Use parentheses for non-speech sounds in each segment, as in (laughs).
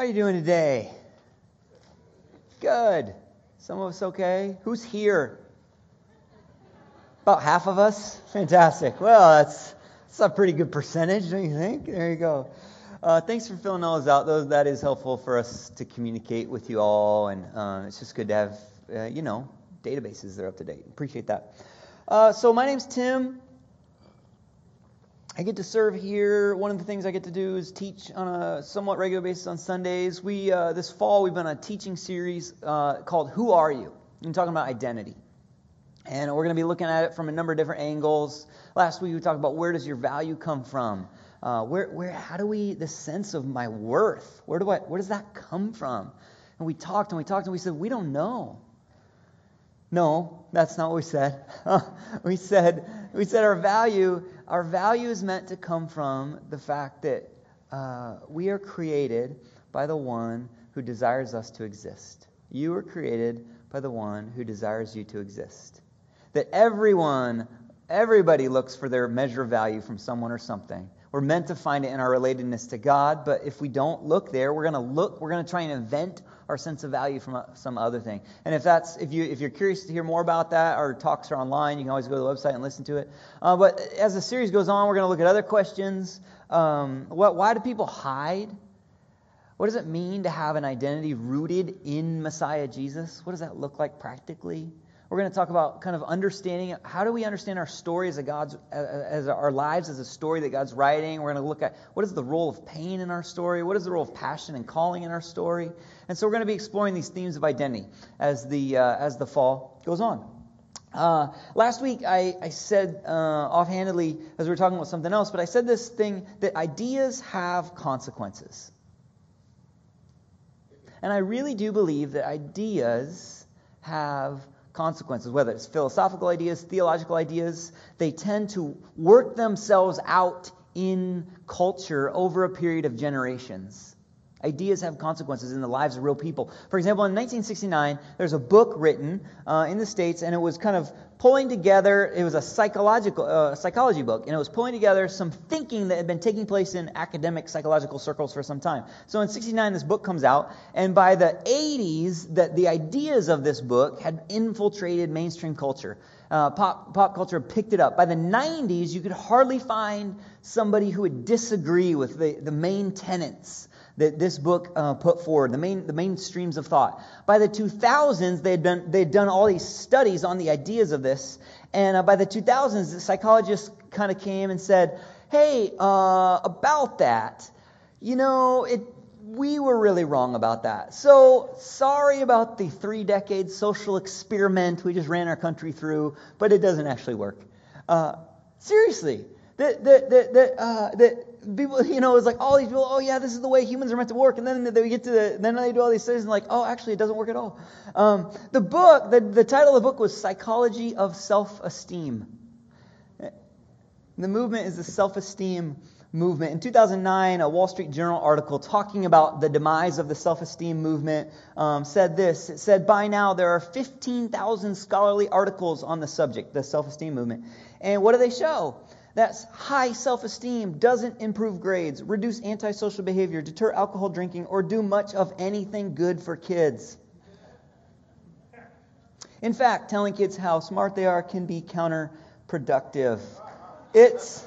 How are you doing today? Good. Some of us okay? Who's here? About half of us? Fantastic. Well, that's, that's a pretty good percentage, don't you think? There you go. Uh, thanks for filling those out. Those, that is helpful for us to communicate with you all, and uh, it's just good to have, uh, you know, databases that are up to date. Appreciate that. Uh, so my name's Tim. I get to serve here. One of the things I get to do is teach on a somewhat regular basis on Sundays. We uh, this fall we've been on a teaching series uh, called "Who Are You?" I'm talking about identity, and we're going to be looking at it from a number of different angles. Last week we talked about where does your value come from? Uh, where, where, how do we the sense of my worth? Where do I, where does that come from? And we talked and we talked and we said we don't know. No, that's not what we said. (laughs) we said we said our value our value is meant to come from the fact that uh, we are created by the one who desires us to exist. You are created by the one who desires you to exist. That everyone, everybody looks for their measure of value from someone or something. We're meant to find it in our relatedness to God, but if we don't look there, we're going to look, we're going to try and invent our sense of value from some other thing. And if that's if you if you're curious to hear more about that, our talks are online. You can always go to the website and listen to it. Uh, but as the series goes on, we're going to look at other questions. Um, what, why do people hide? What does it mean to have an identity rooted in Messiah Jesus? What does that look like practically? We're going to talk about kind of understanding how do we understand our story as a God's as our lives as a story that God's writing. We're going to look at what is the role of pain in our story, what is the role of passion and calling in our story, and so we're going to be exploring these themes of identity as the uh, as the fall goes on. Uh, last week, I, I said uh, offhandedly, as we were talking about something else, but I said this thing that ideas have consequences. And I really do believe that ideas have consequences, whether it's philosophical ideas, theological ideas, they tend to work themselves out in culture over a period of generations. Ideas have consequences in the lives of real people. For example, in 1969, there's a book written uh, in the States, and it was kind of pulling together, it was a psychological uh, psychology book, and it was pulling together some thinking that had been taking place in academic psychological circles for some time. So in 69, this book comes out, and by the 80s, that the ideas of this book had infiltrated mainstream culture. Uh, pop, pop culture picked it up. By the 90s, you could hardly find somebody who would disagree with the, the main tenets that this book uh, put forward, the main, the main streams of thought. By the 2000s, they had done, they had done all these studies on the ideas of this. And uh, by the 2000s, the psychologists kind of came and said, hey, uh, about that, you know, it, we were really wrong about that. So sorry about the three decade social experiment we just ran our country through, but it doesn't actually work. Uh, seriously, that, that, that, that, uh, people, you know, it's like all these people, oh yeah, this is the way humans are meant to work, and then they get to the, then they do all these studies and like, oh, actually, it doesn't work at all. Um, the book, the, the title of the book was Psychology of Self-Esteem. The movement is the self-esteem movement. In 2009, a Wall Street Journal article talking about the demise of the self-esteem movement um, said this. It said, by now there are 15,000 scholarly articles on the subject, the self-esteem movement. And what do they show? That's high self esteem doesn't improve grades, reduce antisocial behavior, deter alcohol drinking, or do much of anything good for kids. In fact, telling kids how smart they are can be counterproductive. It's,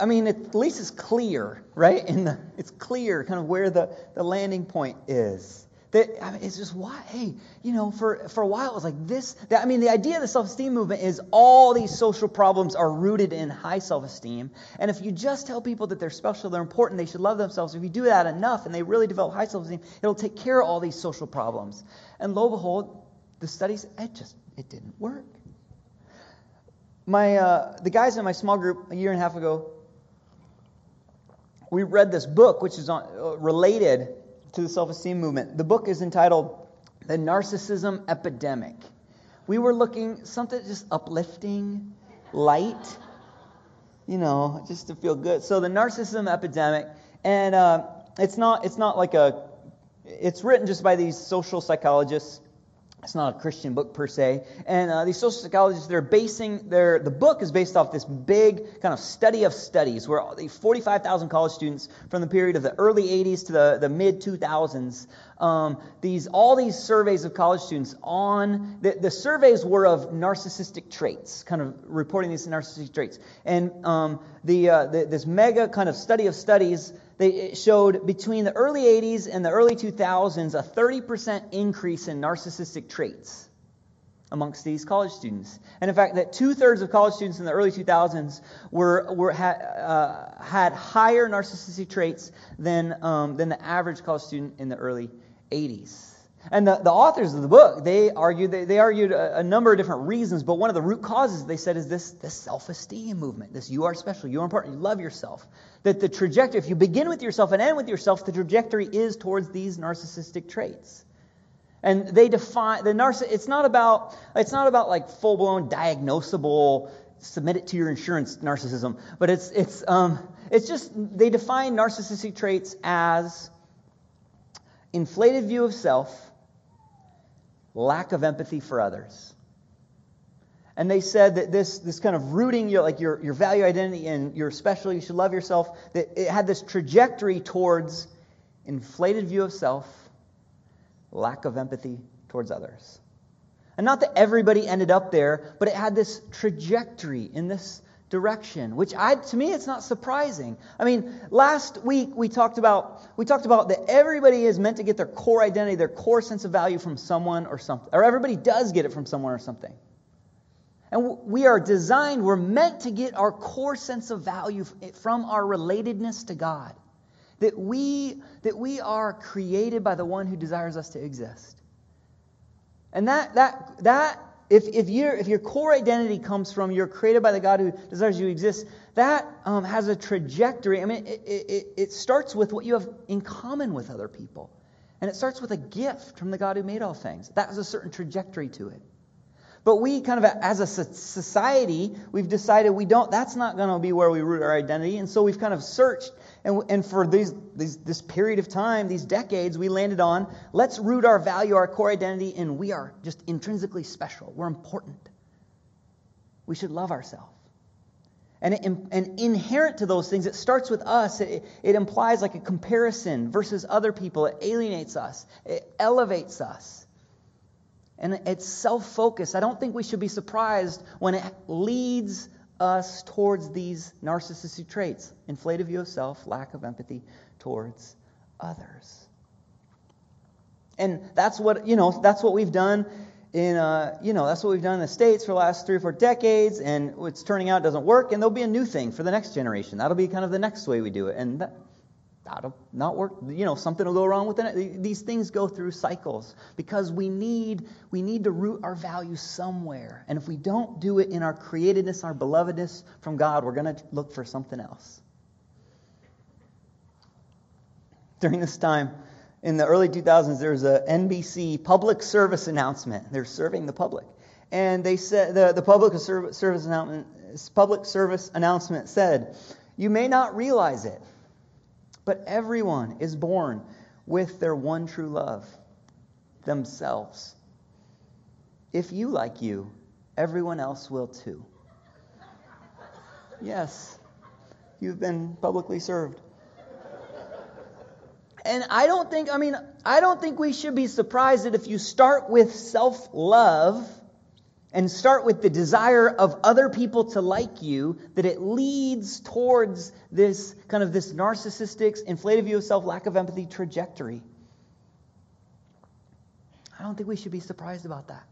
I mean, at least it's clear, right? (laughs) The, it's clear kind of where the, the landing point is. That I mean, it's just why, hey, you know, for, for a while it was like this. That, I mean, the idea of the self esteem movement is all these social problems are rooted in high self esteem. And if you just tell people that they're special, they're important, they should love themselves, if you do that enough and they really develop high self esteem, it'll take care of all these social problems. And lo and behold, the studies, it just, it didn't work. My, uh, the guys in my small group a year and a half ago, we read this book, which is on, uh, related to the self esteem movement. The book is entitled The Narcissism Epidemic. We were looking something just uplifting, light, you know, just to feel good. So the narcissism epidemic, and uh, it's not it's not like a it's written just by these social psychologists, It's not a Christian book per se. And uh, these social psychologists, they're basing their, the book is based off this big kind of study of studies where 45,000 college students from the period of the early 80s to the, the mid 2000s, um, these, all these surveys of college students on, the, the surveys were of narcissistic traits, kind of reporting these narcissistic traits. And um, the, uh, the, this mega kind of study of studies they showed between the early 80s and the early 2000s a 30% increase in narcissistic traits amongst these college students. And in fact, that two thirds of college students in the early 2000s were, were had, uh, had higher narcissistic traits than, um, than the average college student in the early 80s. And the, the authors of the book, they argued, they, they argued a, a, number of different reasons, but one of the root causes they said is this, this self-esteem movement. This you are special, you are important, you love yourself. That the trajectory, if you begin with yourself and end with yourself, the trajectory is towards these narcissistic traits. And they define the narciss. It's not about it's not about like full blown diagnosable submit it to your insurance narcissism, but it's it's um it's just they define narcissistic traits as inflated view of self lack of empathy for others. And they said that this, this kind of rooting your, like your, your value identity and you're special, you should love yourself, that it had this trajectory towards inflated view of self, lack of empathy towards others. And not that everybody ended up there, but it had this trajectory in this direction, which I, to me, it's not surprising. I mean, last week we talked about we talked about that everybody is meant to get their core identity, their core sense of value from someone or something, or everybody does get it from someone or something. And we are designed, we're meant to get our core sense of value from our relatedness to God. That we, that we are created by the one who desires us to exist. And that, that, that if, if, your, if your core identity comes from you're created by the God who desires you to exist, that um, has a trajectory. I mean, it, it, it starts with what you have in common with other people. And it starts with a gift from the God who made all things. That has a certain trajectory to it. But we kind of, as a society, we've decided we don't, that's not going to be where we root our identity. And so we've kind of searched and, and for these, these, this period of time, these decades, we landed on let's root our value, our core identity in we are just intrinsically special. We're important. We should love ourselves. And, and inherent to those things, it starts with us. It, it implies like a comparison versus other people. It alienates us, it elevates us. And it's self focused. I don't think we should be surprised when it leads us towards these narcissistic traits inflated view of self, lack of empathy towards others. And that's what, you know, that's what we've done in, uh, you know, that's what we've done in the States for the last three or four decades, and it's turning out doesn't work, and there'll be a new thing for the next generation. That'll be kind of the next way we do it. And that, that'll not work. You know, something will go wrong with it. These things go through cycles because we need we need to root our values somewhere. And if we don't do it in our createdness, our belovedness from God, we're going to look for something else. During this time, in the early 2000s, there was a NBC public service announcement. They're serving the public, and they said the the public service announcement public service announcement said, "You may not realize it." But everyone is born with their one true love, themselves. If you like you, everyone else will too. Yes, you've been publicly served. And I don't think, I mean, I don't think we should be surprised that if you start with self love, and start with the desire of other people to like you, that it leads towards this kind of this narcissistic, inflated view of self, lack of empathy trajectory. I don't think we should be surprised about that.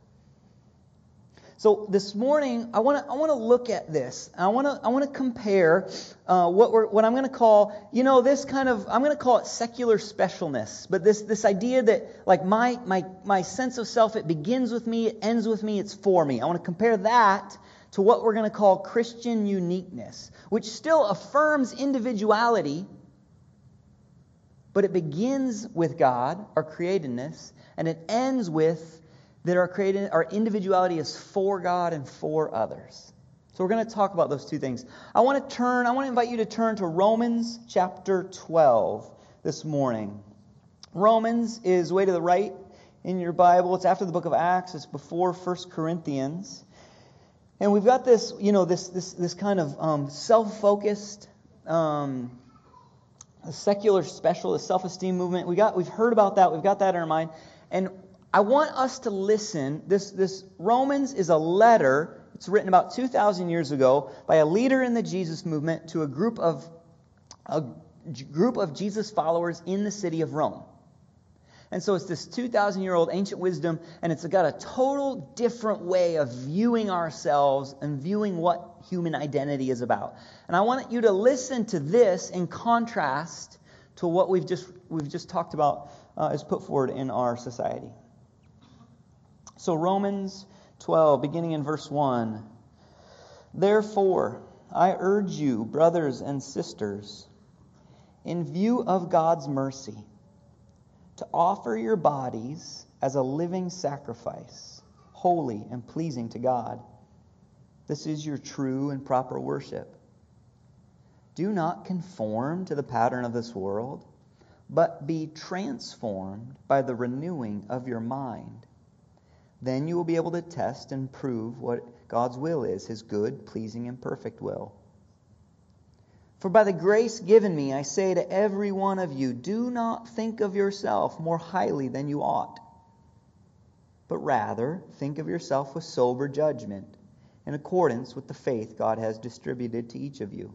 So this morning, I want to I want to look at this. I want to I want to compare uh, what we're, what I'm going to call you know this kind of I'm going to call it secular specialness, but this this idea that like my my my sense of self it begins with me, it ends with me, it's for me. I want to compare that to what we're going to call Christian uniqueness, which still affirms individuality, but it begins with God, our createdness, and it ends with that our created our individuality is for God and for others. So we're going to talk about those two things. I want to turn I want to invite you to turn to Romans chapter 12 this morning. Romans is way to the right in your Bible. It's after the book of Acts, it's before 1 Corinthians. And we've got this, you know, this, this, this kind of um, self focused, um, secular specialist self esteem movement. We got, we've heard about that, we've got that in our mind. And I want us to listen. This, this Romans is a letter. It's written about 2,000 years ago by a leader in the Jesus movement to a group of a group of Jesus followers in the city of Rome. And so it's this 2,000 year old ancient wisdom, and it's got a total different way of viewing ourselves and viewing what human identity is about. And I want you to listen to this in contrast to what we've just, we've just talked about uh, is put forward in our society. So, Romans 12, beginning in verse 1. Therefore, I urge you, brothers and sisters, in view of God's mercy, to offer your bodies as a living sacrifice, holy and pleasing to God. This is your true and proper worship. Do not conform to the pattern of this world, but be transformed by the renewing of your mind. Then you will be able to test and prove what God's will is, his good, pleasing, and perfect will. For by the grace given me, I say to every one of you, do not think of yourself more highly than you ought, but rather think of yourself with sober judgment, in accordance with the faith God has distributed to each of you.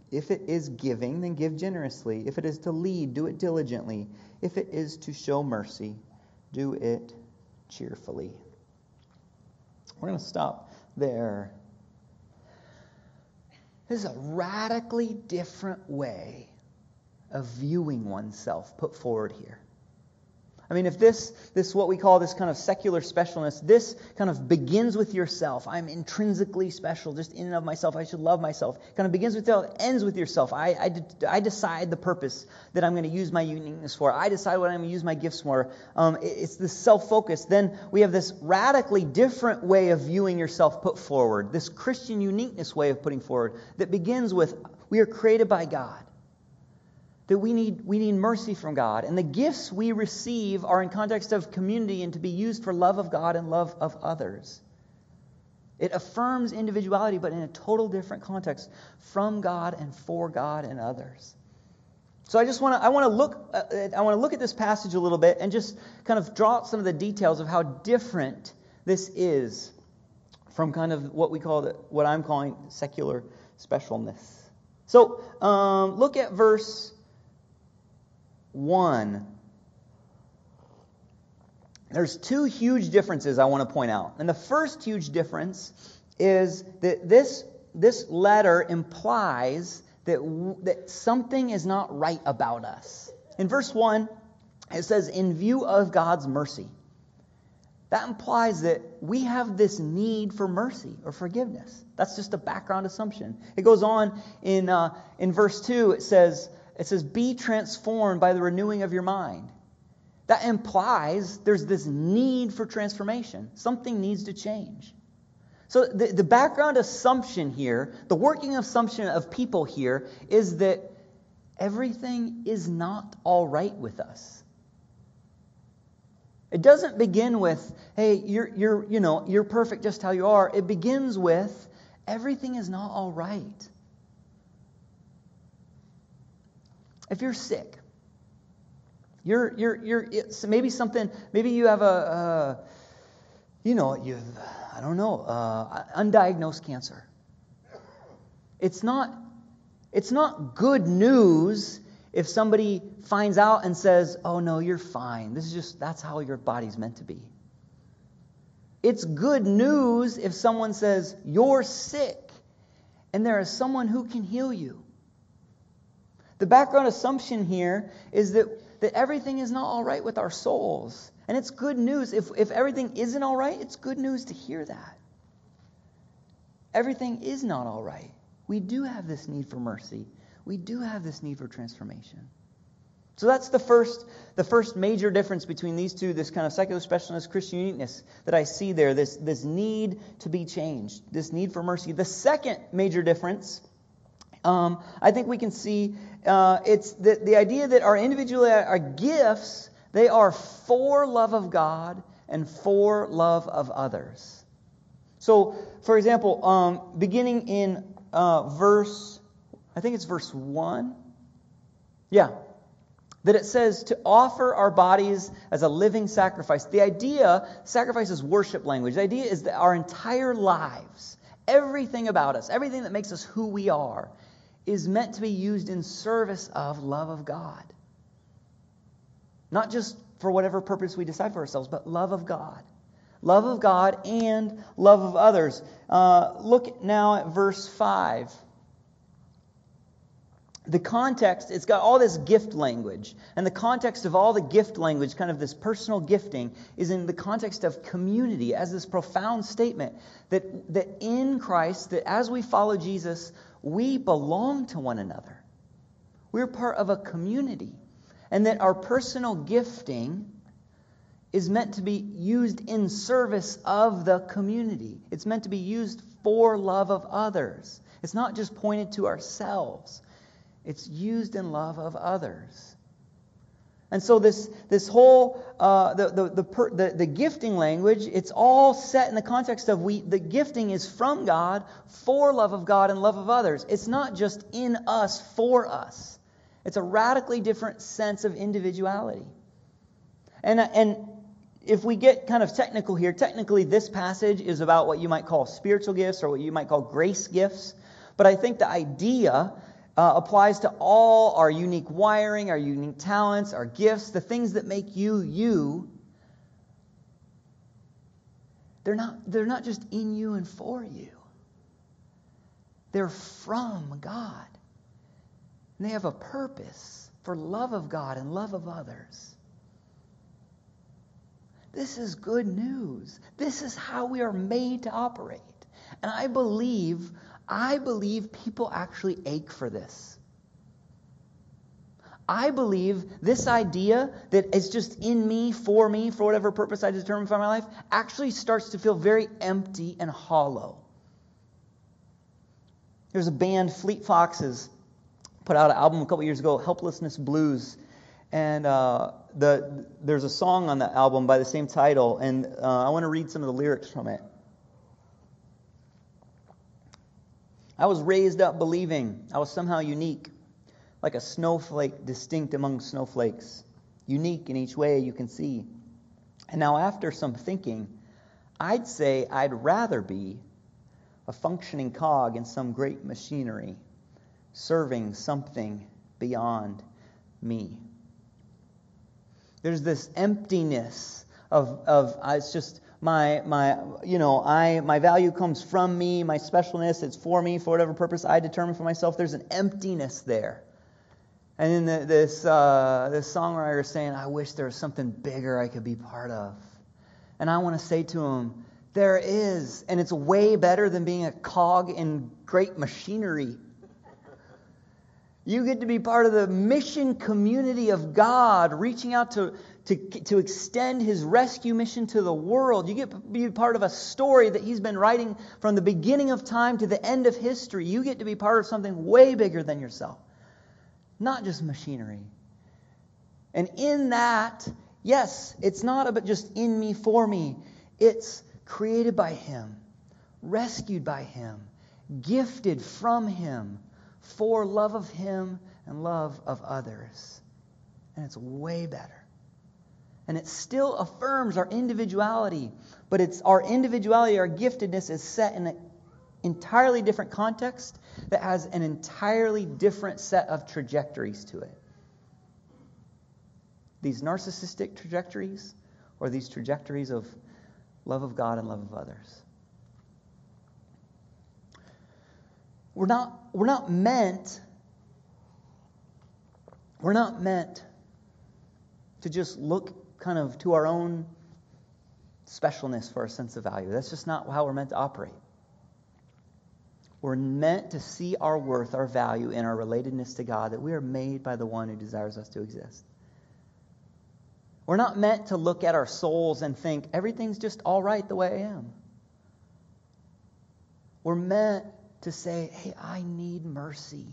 if it is giving, then give generously. If it is to lead, do it diligently. If it is to show mercy, do it cheerfully. We're going to stop there this is a radically different way of viewing oneself put forward here. I mean, if this, this what we call this kind of secular specialness, this kind of begins with yourself. I'm intrinsically special, just in and of myself. I should love myself. Kind of begins with yourself, ends with yourself. I, I, I decide the purpose that I'm going to use my uniqueness for. I decide what I'm going to use my gifts for. Um, it, it's this self focus. Then we have this radically different way of viewing yourself put forward, this Christian uniqueness way of putting forward that begins with we are created by God that we need, we need mercy from God. And the gifts we receive are in context of community and to be used for love of God and love of others. It affirms individuality, but in a total different context from God and for God and others. So I just want to I want to look uh, I want to look at this passage a little bit and just kind of draw out some of the details of how different this is from kind of what we call the, what I'm calling secular specialness. So um, look at verse 1. There's two huge differences I want to point out. And the first huge difference is that this, this letter implies that, that something is not right about us. In verse 1, it says, in view of God's mercy. That implies that we have this need for mercy or forgiveness. That's just a background assumption. It goes on in, uh, in verse 2, it says, it says, Be transformed by the renewing of your mind. That implies there's this need for transformation. Something needs to change. So, the, the background assumption here, the working assumption of people here, is that everything is not all right with us. It doesn't begin with, hey, you're, you're, you know, you're perfect just how you are. It begins with, everything is not all right. If you're sick, you're, you're, you're, maybe something, maybe you have a, you know, you I don't know, uh, undiagnosed cancer. It's not, it's not good news if somebody finds out and says, oh no, you're fine. This is just, that's how your body's meant to be. It's good news if someone says, you're sick and there is someone who can heal you. The background assumption here is that, that everything is not all right with our souls. And it's good news. If, if everything isn't all right, it's good news to hear that. Everything is not all right. We do have this need for mercy. We do have this need for transformation. So that's the first, the first major difference between these two, this kind of secular specialness, Christian uniqueness that I see there, this, this need to be changed, this need for mercy. The second major difference, um, I think we can see, uh, it's the, the idea that our individual our gifts, they are for love of God and for love of others. So, for example, um, beginning in uh, verse, I think it's verse 1. Yeah, that it says to offer our bodies as a living sacrifice. The idea, sacrifice is worship language. The idea is that our entire lives, everything about us, everything that makes us who we are, is meant to be used in service of love of God. Not just for whatever purpose we decide for ourselves, but love of God. Love of God and love of others. Uh, look now at verse 5 the context, it's got all this gift language. And the context of all the gift language, kind of this personal gifting, is in the context of community as this profound statement that, that in Christ, that as we follow Jesus, we belong to one another. We're part of a community. And that our personal gifting is meant to be used in service of the community. It's meant to be used for love of others. It's not just pointed to ourselves. It's used in love of others. And so this, this whole, uh, the, the, the, per, the, the gifting language, it's all set in the context of we, the gifting is from God for love of God and love of others. It's not just in us for us. It's a radically different sense of individuality. And, and if we get kind of technical here, technically this passage is about what you might call spiritual gifts or what you might call grace gifts. But I think the idea uh, applies to all our unique wiring, our unique talents, our gifts, the things that make you you. They're not, they're not just in you and for you, they're from God. And they have a purpose for love of God and love of others. This is good news. This is how we are made to operate. And I believe I believe people actually ache for this. I believe this idea that it's just in me, for me, for whatever purpose I determine for my life, actually starts to feel very empty and hollow. There's a band, Fleet Foxes, put out an album a couple years ago, Helplessness Blues. And uh, the, there's a song on the album by the same title, and uh, I want to read some of the lyrics from it. I was raised up believing I was somehow unique, like a snowflake distinct among snowflakes, unique in each way you can see. And now, after some thinking, I'd say I'd rather be a functioning cog in some great machinery, serving something beyond me. There's this emptiness of, of uh, it's just my my you know I my value comes from me, my specialness, it's for me for whatever purpose I determine for myself. There's an emptiness there. And then the, this uh, this songwriter is saying, I wish there was something bigger I could be part of. And I want to say to him, there is, and it's way better than being a cog in great machinery. You get to be part of the mission community of God, reaching out to to, to extend his rescue mission to the world. You get to be part of a story that he's been writing from the beginning of time to the end of history. You get to be part of something way bigger than yourself, not just machinery. And in that, yes, it's not about just in me, for me. It's created by him, rescued by him, gifted from him for love of him and love of others. And it's way better and it still affirms our individuality, but it's our individuality, our giftedness is set in an entirely different context that has an entirely different set of trajectories to it. These narcissistic trajectories or these trajectories of love of God and love of others. We're not, we're not meant, we're not meant to just look kind of to our own specialness for our sense of value. That's just not how we're meant to operate. We're meant to see our worth, our value, in our relatedness to God, that we are made by the one who desires us to exist. We're not meant to look at our souls and think, everything's just all right the way I am. We're meant to say, hey, I need mercy.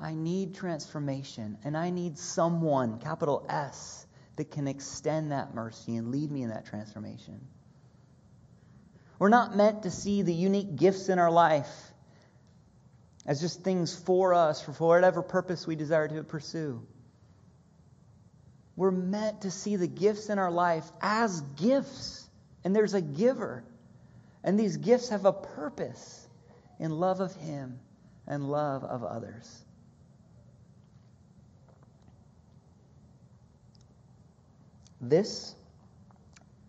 I need transformation. And I need someone, capital S, that can extend that mercy and lead me in that transformation. We're not meant to see the unique gifts in our life as just things for us, for whatever purpose we desire to pursue. We're meant to see the gifts in our life as gifts, and there's a giver. And these gifts have a purpose in love of Him and love of others. This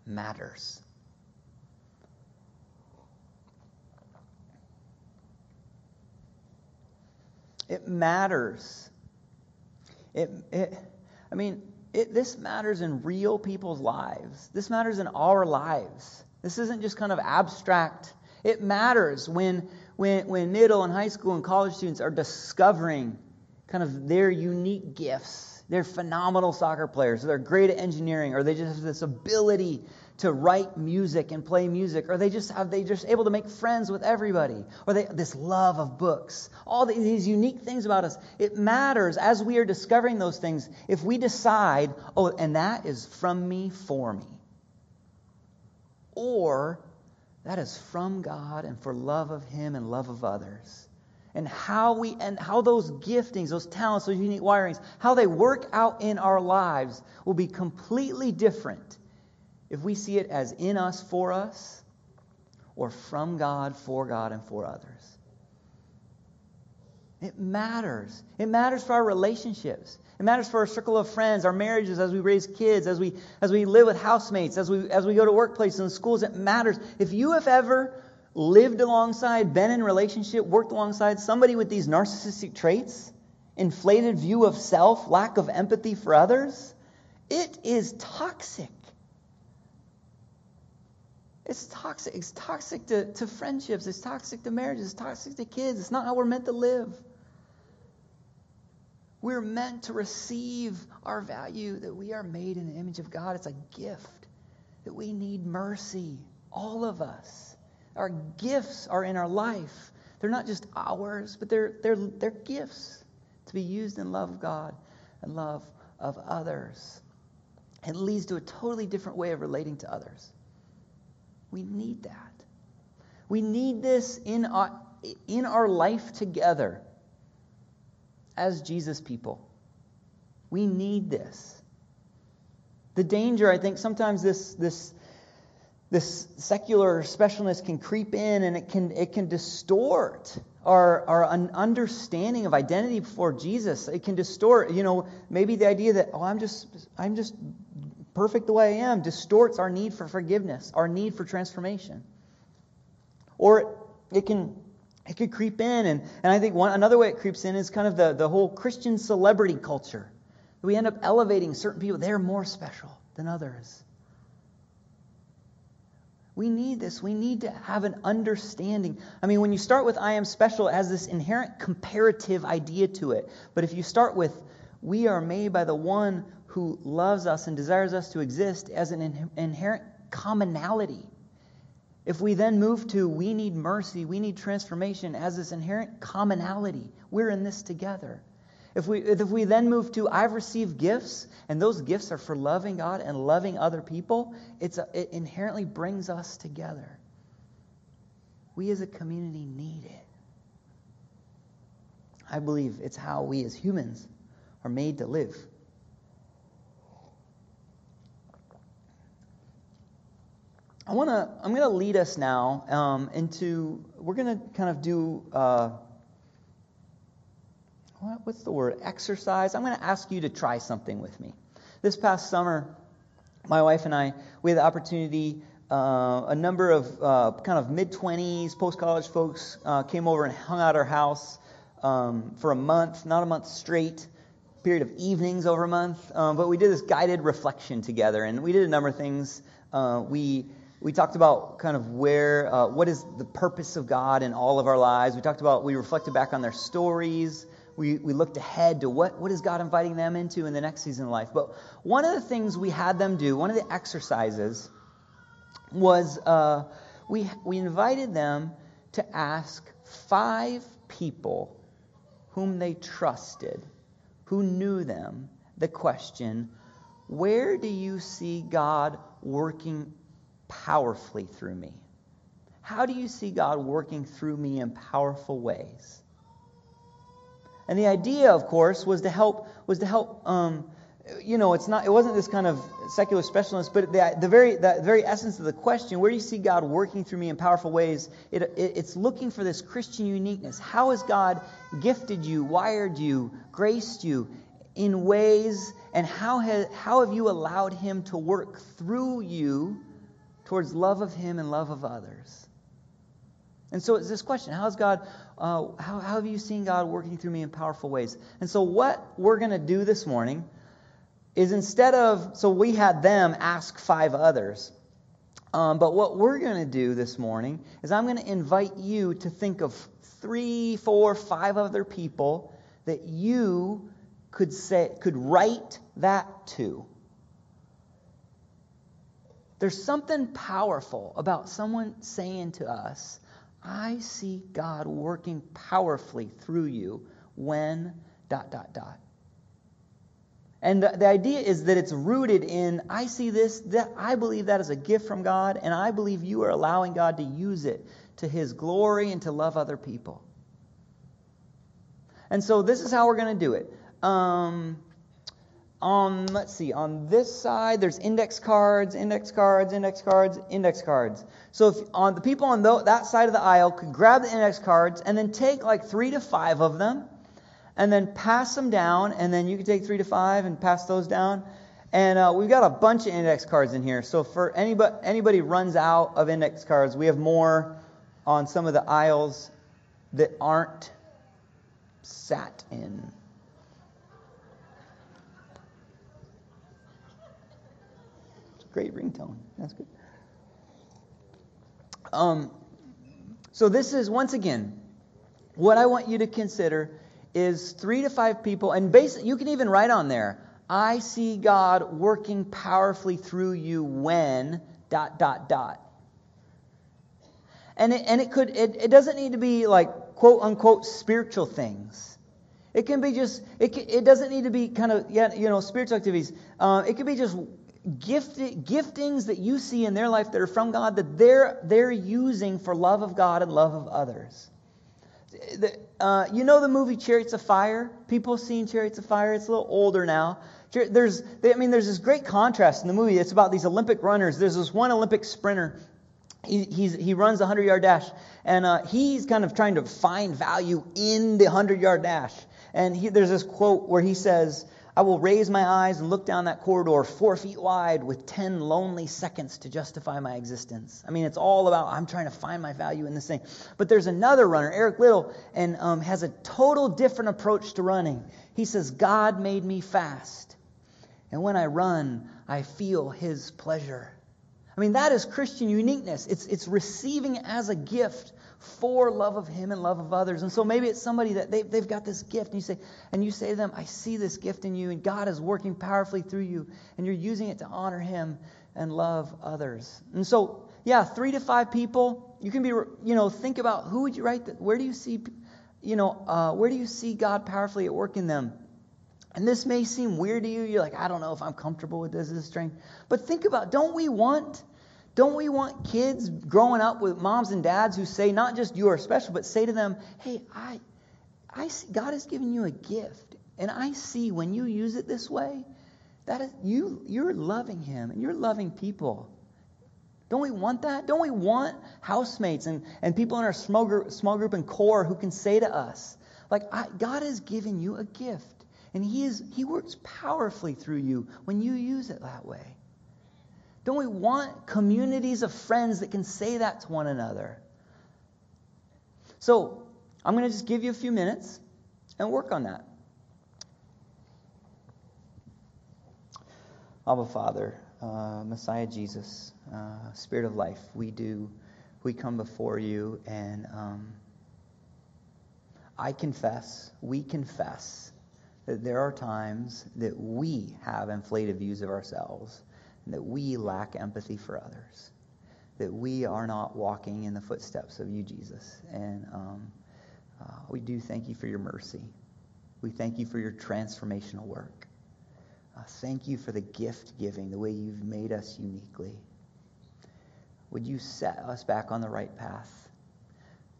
matters. It matters. It, it, I mean, it, this matters in real people's lives. This matters in our lives. This isn't just kind of abstract. It matters when, when, when middle and high school and college students are discovering kind of their unique gifts. They're phenomenal soccer players, they're great at engineering, or they just have this ability to write music and play music or they just have they just able to make friends with everybody or they this love of books. All these unique things about us. It matters as we are discovering those things if we decide oh and that is from me for me. Or that is from God and for love of him and love of others and how we and how those giftings those talents those unique wirings how they work out in our lives will be completely different if we see it as in us for us or from God for God and for others. It matters. It matters for our relationships. It matters for our circle of friends, our marriages, as we raise kids, as we as we live with housemates, as we as we go to workplaces and schools. It matters. If you have ever lived alongside, been in relationship, worked alongside somebody with these narcissistic traits, inflated view of self, lack of empathy for others, it is toxic. It's toxic. It's toxic to, to friendships. It's toxic to marriages. It's toxic to kids. It's not how we're meant to live. We're meant to receive our value that we are made in the image of God. It's a gift that we need mercy. All of us. Our gifts are in our life. They're not just ours, but they're, they're, they're gifts to be used in love of God and love of others. It leads to a totally different way of relating to others. We need that. We need this in our, in our life together as Jesus people. We need this. The danger, I think, sometimes this, this, this secular specialness can creep in and it can, it can distort our, our understanding of identity before Jesus. It can distort, you know, maybe the idea that, oh, I'm just, I'm just perfect the way I am, distorts our need for forgiveness, our need for transformation. Or it can it could creep in, and, and I think one another way it creeps in is kind of the, the whole Christian celebrity culture. We end up elevating certain people, they're more special than others. We need this. We need to have an understanding. I mean, when you start with I am special, it has this inherent comparative idea to it. But if you start with we are made by the one who loves us and desires us to exist as an in- inherent commonality. If we then move to we need mercy, we need transformation as this inherent commonality, we're in this together. If we, if we then move to I've received gifts, and those gifts are for loving God and loving other people, it's a, it inherently brings us together. We as a community need it. I believe it's how we as humans are made to live. I want to. I'm going to lead us now um, into. We're going to kind of do. Uh, what's the word? Exercise. I'm going to ask you to try something with me. This past summer, my wife and I we had the opportunity. Uh, a number of uh, kind of mid 20s, post college folks uh, came over and hung out our house um, for a month, not a month straight period of evenings over a month, um, but we did this guided reflection together, and we did a number of things. Uh, we we talked about kind of where, uh, what is the purpose of God in all of our lives. We talked about, we reflected back on their stories. We, we looked ahead to what, what is God inviting them into in the next season of life. But one of the things we had them do, one of the exercises, was uh, we, we invited them to ask five people whom they trusted, who knew them, the question, Where do you see God working powerfully through me? How do you see God working through me in powerful ways? And the idea, of course, was to help was to help. Um, you know, it's not. It wasn't this kind of secular specialist, but the, the very the very essence of the question: Where do you see God working through me in powerful ways? It, it, it's looking for this Christian uniqueness. How has God gifted you, wired you, graced you in ways, and how has how have you allowed Him to work through you towards love of Him and love of others. And so it's this question how, has God, uh, how, how have you seen God working through me in powerful ways? And so, what we're going to do this morning is instead of, so we had them ask five others. Um, but what we're going to do this morning is I'm going to invite you to think of three, four, five other people that you could say could write that to. There's something powerful about someone saying to us, I see God working powerfully through you when dot, dot, dot. And the, the idea is that it's rooted in I see this, that I believe that is a gift from God, and I believe you are allowing God to use it to his glory and to love other people. And so this is how we're going to do it. Um, on, let's see, on this side, there's index cards, index cards, index cards, index cards. So if on the people on the, that side of the aisle could grab the index cards and then take like three to five of them and then pass them down, and then you can take three to five and pass those down. And uh, we've got a bunch of index cards in here. So for anybody, anybody runs out of index cards, we have more on some of the aisles that aren't sat in. Great ringtone. That's good. Um, so this is once again what I want you to consider is three to five people, and basically you can even write on there. I see God working powerfully through you when dot dot dot. And it, and it could it, it doesn't need to be like quote unquote spiritual things. It can be just it, it doesn't need to be kind of yeah you know spiritual activities. Uh, it could be just gift, giftings that you see in their life that are from God that they're, they're using for love of God and love of others. The, uh, you know the movie Chariots of Fire? People seen Chariots of Fire? It's a little older now. There's, I mean, there's this great contrast in the movie. It's about these Olympic runners. There's this one Olympic sprinter. He, he runs the 100 yard dash, and uh, he's kind of trying to find value in the 100 yard dash. And he, there's this quote where he says, I will raise my eyes and look down that corridor four feet wide with 10 lonely seconds to justify my existence. I mean, it's all about I'm trying to find my value in this thing. But there's another runner, Eric Liddell, and um, has a total different approach to running. He says, God made me fast. And when I run, I feel his pleasure. I mean, that is Christian uniqueness. It's, it's receiving as a gift for love of him and love of others. And so maybe it's somebody that they, they've got this gift, and you say, and you say to them, I see this gift in you, and God is working powerfully through you, and you're using it to honor him and love others. And so, yeah, three to five people. You can be, you know, think about who would you write that? Where do you see, you know, uh, where do you see God powerfully at work in them? And this may seem weird to you. You're like, I don't know if I'm comfortable with this, this strength. But think about, don't we want don't we want kids growing up with moms and dads who say not just you are special, but say to them, "Hey, I, I see God has given you a gift, and I see when you use it this way, that is you you're loving Him and you're loving people." Don't we want that? Don't we want housemates and, and people in our small group, small group and core who can say to us, like, God has given you a gift, and He is He works powerfully through you when you use it that way. Don't we want communities of friends that can say that to one another? So, I'm going to just give you a few minutes and work on that. Abba Father, uh, Messiah Jesus, uh, Spirit of life, we do, we come before you and um, I confess, we confess that there are times that we have inflated views of ourselves that we lack empathy for others, that we are not walking in the footsteps of you, Jesus. And um, uh, we do thank you for your mercy. We thank you for your transformational work. Uh, thank you for the gift giving, the way you've made us uniquely. Would you set us back on the right path?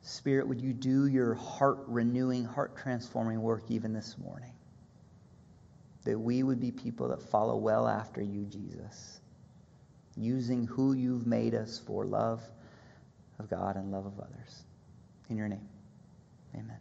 Spirit, would you do your heart renewing, heart transforming work even this morning? That we would be people that follow well after you, Jesus, using who you've made us for love of God and love of others. In your name, amen.